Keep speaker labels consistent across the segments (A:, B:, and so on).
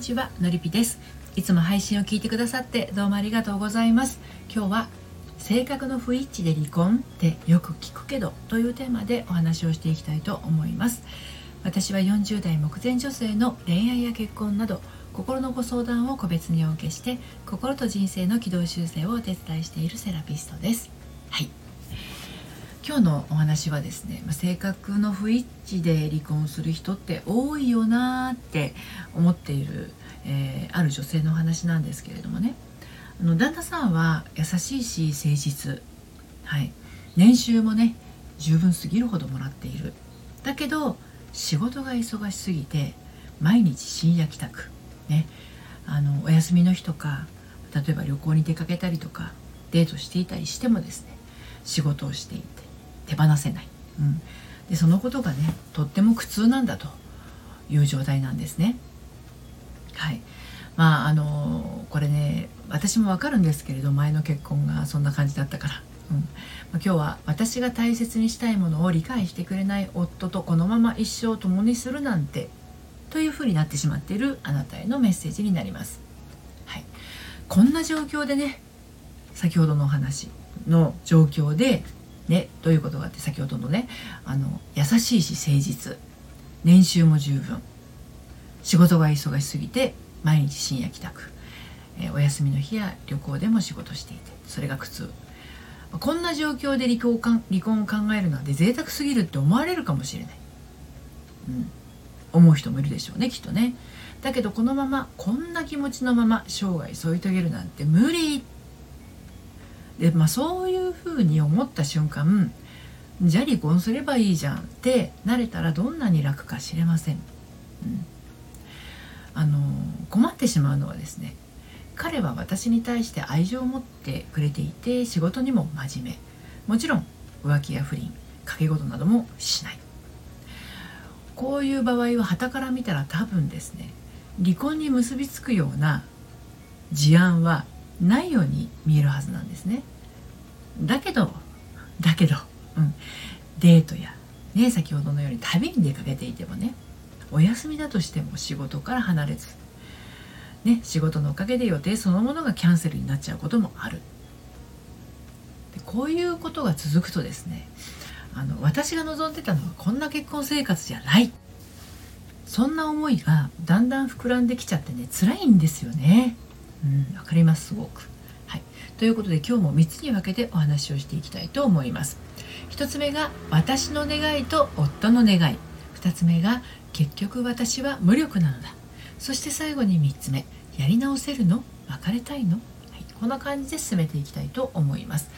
A: にちはのりぴです。いつも配信を聞いてくださってどうもありがとうございます。今日は性格の不一致で離婚ってよく聞くけどというテーマでお話をしていきたいと思います。私は40代目前女性の恋愛や結婚など心のご相談を個別にお受けして心と人生の軌道修正をお手伝いしているセラピストです。はい。今日のお話はですね性格の不一致で離婚する人って多いよなって思っている、えー、ある女性のお話なんですけれどもね。あの旦那さんは優しいし誠実、はい、年収もね十分すぎるほどもらっている。だけど仕事が忙しすぎて毎日深夜帰宅。ね。あのお休みの日とか例えば旅行に出かけたりとかデートしていたりしてもですね仕事をしていて手放せない、うん、でそのことがねとっても苦痛なんだという状態なんですね。はい。まああのこれね私もわかるんですけれど前の結婚がそんな感じだったから、うん。まあ、今日は私が大切にしたいものを理解してくれない夫とこのまま一生共にするなんてというふうになってしまっているあなたへのメッセージになります。はい、こんな状況でね先ほどのお話の状況でね、どういうことがあって先ほどのねあの優しいし誠実。年収も十分。仕事が忙しすぎて毎日深夜帰宅、え、お休みの日や旅行でも仕事していてそれが苦痛。こんな状況で離婚か離婚を考えるなんて贅沢すぎるって思われるかもしれない、うん、思う人もいるでしょうねきっとね。だけどこのままこんな気持ちのまま生涯添い遂げるなんて無理ってで、まあ、そういうふうに思った瞬間じゃあ離婚すればいいじゃんってなれたらどんなに楽か知れません、うん、あの困ってしまうのはですね彼は私に対して愛情を持ってくれていて仕事にも真面目。もちろん浮気や不倫賭け事などもしない。こういう場合は傍から見たら多分ですね離婚に結びつくような事案はないように見えるはずなんですね。だけどだけど、うん、デートや、ね、先ほどのように旅に出かけていてもねお休みだとしても仕事から離れず、ね、仕事のおかげで予定そのものがキャンセルになっちゃうこともある。でこういうことが続くとですねあの私が望んでたのはこんな結婚生活じゃない。そんな思いがだんだん膨らんできちゃってね辛いんですよね。うん、分かりますすごく。はい、ということで今日も3つに分けてお話をしていきたいと思います。1つ目が私の願いと夫の願い2つ目が結局私は無力なのだそして最後に3つ目やり直せるの？別れたいの、はい、こんな感じで進めていきたいと思います。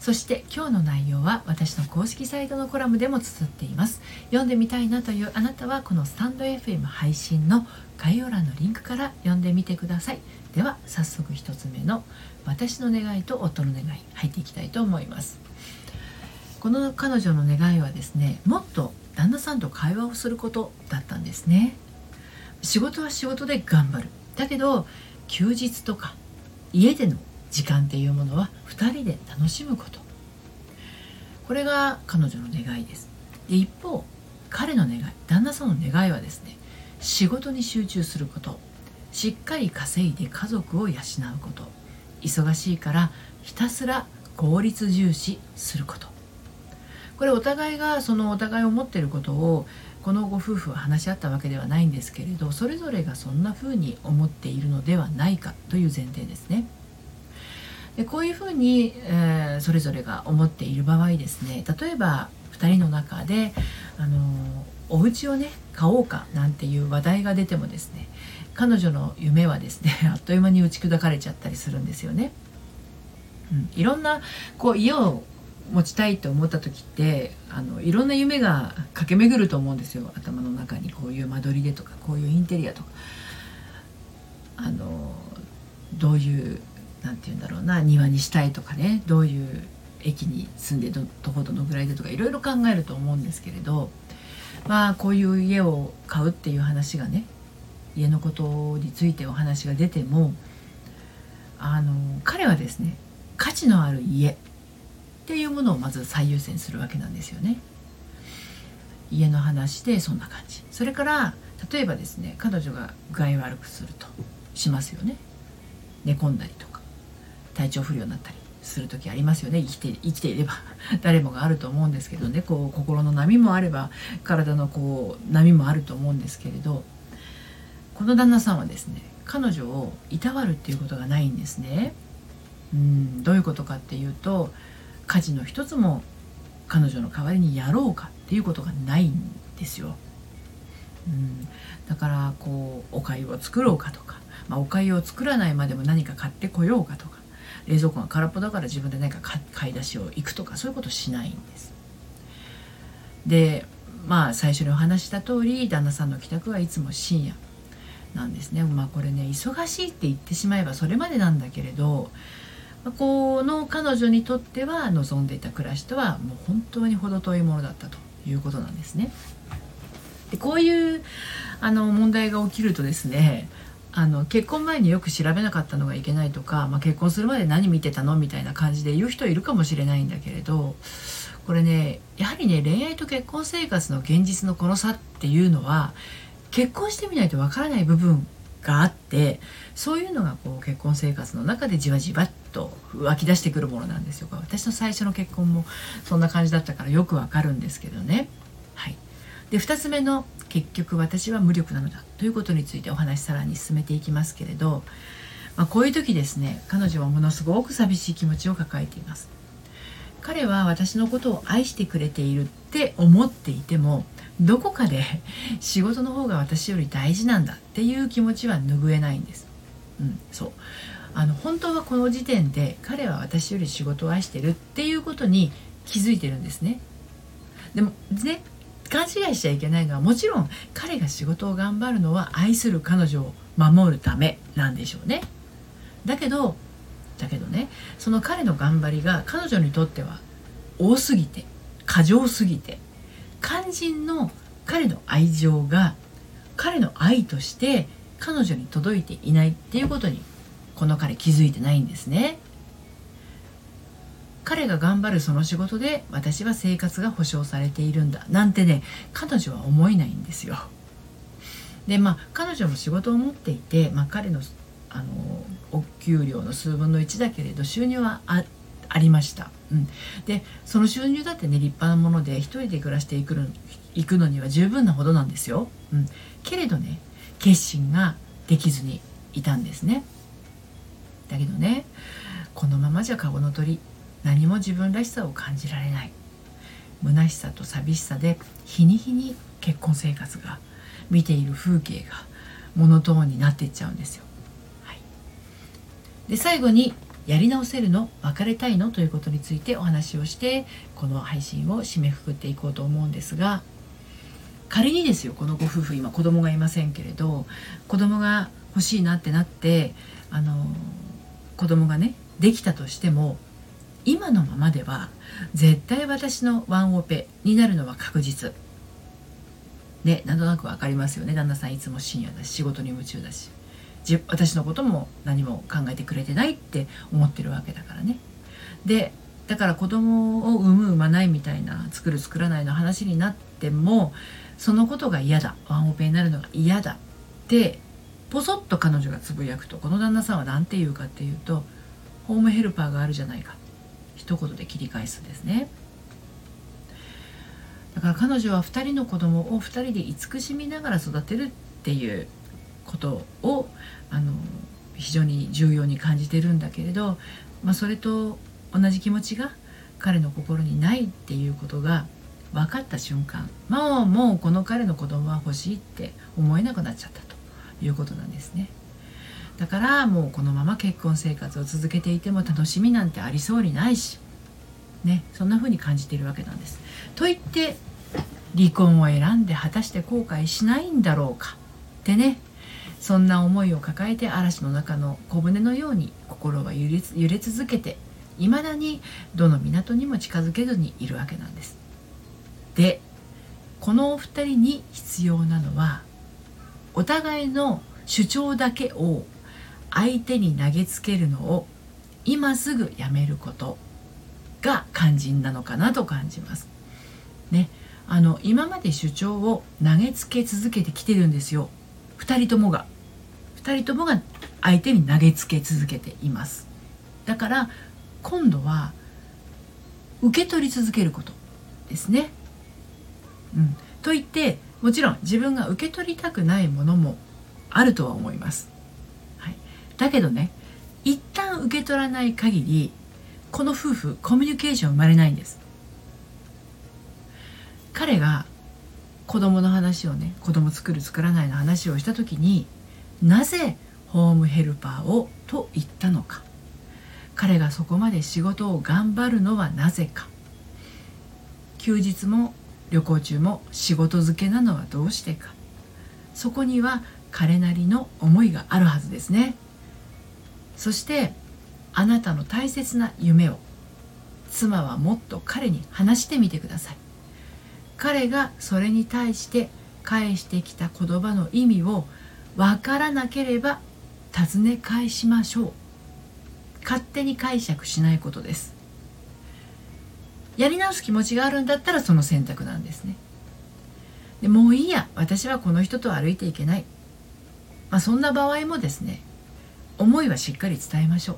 A: そして今日の内容は私の公式サイトのコラムでも綴っています。読んでみたいなというあなたはこのスタンド FM 配信の概要欄のリンクから読んでみてください。では早速1つ目の私の願いと夫の願い入っていきたいと思います。この彼女の願いはですねもっと旦那さんと会話をすることだったんですね。仕事は仕事で頑張る。だけど休日とか家での時間っていうものは2人で楽しむこと。これが彼女の願いです。で一方彼の願い旦那さんの願いはですね仕事に集中すること。しっかり稼いで家族を養うこと。忙しいからひたすら効率重視すること。これお互いがそのお互いを持っていることをこのご夫婦は話し合ったわけではないんですけれどそれぞれがそんな風に思っているのではないかという前提ですね。でこういうふうに、えー、それぞれが思っている場合ですね例えば2人の中であのお家をね買おうかなんていう話題が出てもですね彼女の夢はですね あっという間に打ち砕かれちゃったりするんですよね。うん、いろんなこう家を持ちたいと思った時ってあのいろんな夢が駆け巡ると思うんですよ頭の中にこういう間取りでとかこういうインテリアとかあのどういう何て言うんだろうな庭にしたいとかねどういう駅に住んでどどこどのぐらいでとかいろいろ考えると思うんですけれどまあこういう家を買うっていう話がね家のことについてお話が出てもあの彼はですね価値のある家っていうものをまず最優先するわけなんですよね。家の話でそんな感じ。それから例えばですね彼女が具合悪くするとしますよね。寝込んだりとか。体調不良になったりする時ありますよね生きて生きていれば 誰もがあると思うんですけどねこう心の波もあれば体のこう波もあると思うんですけれどこの旦那さんはですね彼女をいたわるっていうことがないんですね。うんどういうことかっていうと家事の一つも彼女の代わりにやろうかっていうことがないんですよ。うん、だからこうお粥を作ろうかとか、まあ、お粥を作らないまでも何か買ってこようかとか冷蔵庫が空っぽだから自分で何か買い出しを行くとかそういうことしないんです。でまあ最初にお話した通り旦那さんの帰宅はいつも深夜なんですね。まあこれね忙しいって言ってしまえばそれまでなんだけれどこの彼女にとっては望んでいた暮らしとはもう本当に程遠いものだったということなんですね。でこういうあの問題が起きるとですねあの結婚前によく調べなかったのがいけないとか、まあ、結婚するまで何見てたのみたいな感じで言う人いるかもしれないんだけれどこれねやはりね恋愛と結婚生活の現実のこの差っていうのは結婚してみないとわからない部分があってそういうのがこう結婚生活の中でじわじわっと湧き出してくるものなんですよ私の最初の結婚もそんな感じだったからよくわかるんですけどね。はい、で2つ目の「結局私は無力なのだ」ということについてお話さらに進めていきますけれど、まあ、こういう時ですね彼女はものすごく寂しい気持ちを抱えています。彼は私のことを愛してくれているって思っていてもどこかで 仕事の方が私より大事なんだっていう気持ちは拭えないんです。うん、そうあの本当はこの時点で彼は私より仕事を愛してるっていうことに気づいてるんですね。でもね勘違いしちゃいけないのはもちろん彼が仕事を頑張るのは愛する彼女を守るためなんでしょうね。だけどだけどねその彼の頑張りが彼女にとっては多すぎて過剰すぎて肝心の彼の愛情が彼の愛として彼女に届いていないっていうことにこの彼気づいてないんですね彼が頑張るその仕事で私は生活が保障されているんだ。なんてね彼女は思えないんですよ。でまあ彼女も仕事を持っていて、まあ、彼のあのお給料の数分の1だけれど収入はあありました、うん、でその収入だってね立派なもので一人で暮らしていくのいくのには十分なほどなんですよ、うん、けれどね決心ができずにいたんですね。だけどねこのままじゃ籠の鳥何も自分らしさを感じられない。虚しさと寂しさで日に日に結婚生活が見ている風景がモノトーンになっていっちゃうんですよ。はい、で最後にやり直せるの別れたいの？ということについてお話をしてこの配信を締めくくっていこうと思うんですが仮にですよこのご夫婦今子供がいませんけれど子供が欲しいなってなってあの子供がねできたとしても今のままでは絶対私のワンオペになるのは確実。ねなんとなく分かりますよね。旦那さんいつも深夜だし仕事に夢中だし。私のことも何も考えてくれてないって思ってるわけだからね。でだから子供を産む産まないみたいな作る作らないの話になってもそのことが嫌だ。ワンオペになるのが嫌だってポソッと彼女がつぶやくとこの旦那さんは何て言うかっていうとホームヘルパーがあるじゃないか。一言で切り返すんですね。だから彼女は2人の子供を2人で慈しみながら育てるっていうことをあの非常に重要に感じてるんだけれど、まあ、それと同じ気持ちが彼の心にないっていうことが分かった瞬間もうもうこの彼の子供は欲しいって思えなくなっちゃったということなんですね。だからもうこのまま結婚生活を続けていても楽しみなんてありそうにないしねそんな風に感じているわけなんです。と言って離婚を選んで果たして後悔しないんだろうか。ってねそんな思いを抱えて嵐の中の小舟のように心は揺れ揺れ続けていまだにどの港にも近づけずにいるわけなんです。でこのお二人に必要なのはお互いの主張だけを相手に投げつけるのを今すぐやめることが肝心なのかなと感じます。ね、あの今まで主張を投げつけ続けてきてるんですよ2人ともが2人ともが相手に投げつけ続けていますだから今度は受け取り続けることですね。うん、と言ってもちろん自分が受け取りたくないものもあるとは思います。だけどね一旦受け取らない限りこの夫婦コミュニケーション生まれないんです。彼が子供の話をね子供作る作らないの話をした時になぜホームヘルパーをと言ったのか。彼がそこまで仕事を頑張るのはなぜか。休日も旅行中も仕事漬けなのはどうしてか。そこには彼なりの思いがあるはずですね。そしてあなたの大切な夢を妻はもっと彼に話してみてください。彼がそれに対して返してきた言葉の意味を分からなければ尋ね返しましょう。勝手に解釈しないことです。やり直す気持ちがあるんだったらその選択なんですね。でもういいや私はこの人と歩いていけない、まあ、そんな場合もですね思いはしっかり伝えましょう。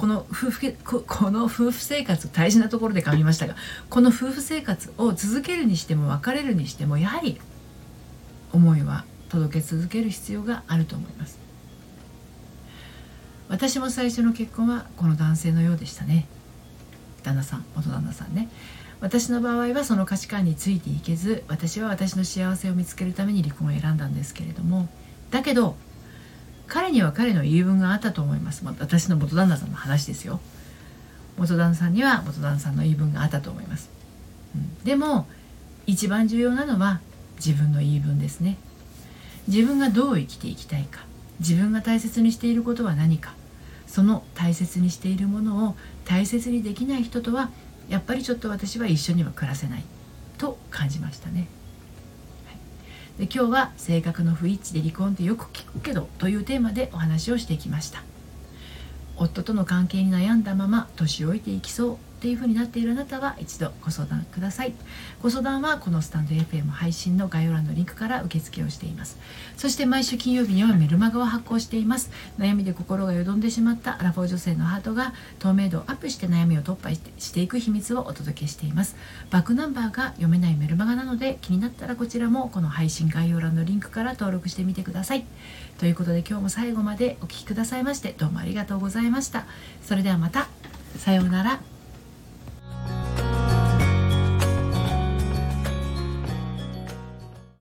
A: この夫婦この夫婦生活大事なところで噛みましたがこの夫婦生活を続けるにしても別れるにしてもやはり思いは届け続ける必要があると思います。私も最初の結婚はこの男性のようでしたね。旦那さん元旦那さんね。私の場合はその価値観についていけず私は私の幸せを見つけるために離婚を選んだんですけれどもだけど彼には彼の言い分があったと思います、まあ、私の元旦那さんの話ですよ。元旦那さんには元旦那さんの言い分があったと思います、うん、でも一番重要なのは自分の言い分ですね。自分がどう生きていきたいか。自分が大切にしていることは何か。その大切にしているものを大切にできない人とはやっぱりちょっと私は一緒には暮らせない。と感じましたね。で今日は性格の不一致で離婚ってよく聞くけどというテーマでお話をしてきました。夫との関係に悩んだまま年老いていきそうっていう風になっているあなたは一度ご相談ください。ご相談はこのスタンド FM 配信の概要欄のリンクから受付をしています。そして毎週金曜日にはメルマガを発行しています。悩みで心がよどんでしまったアラフォー女性のハートが透明度をアップして悩みを突破していく秘密をお届けしています。バックナンバーが読めないメルマガなので気になったらこちらもこの配信概要欄のリンクから登録してみてください。ということで今日も最後までお聴きくださいましてどうもありがとうございました。それではまた。さようなら。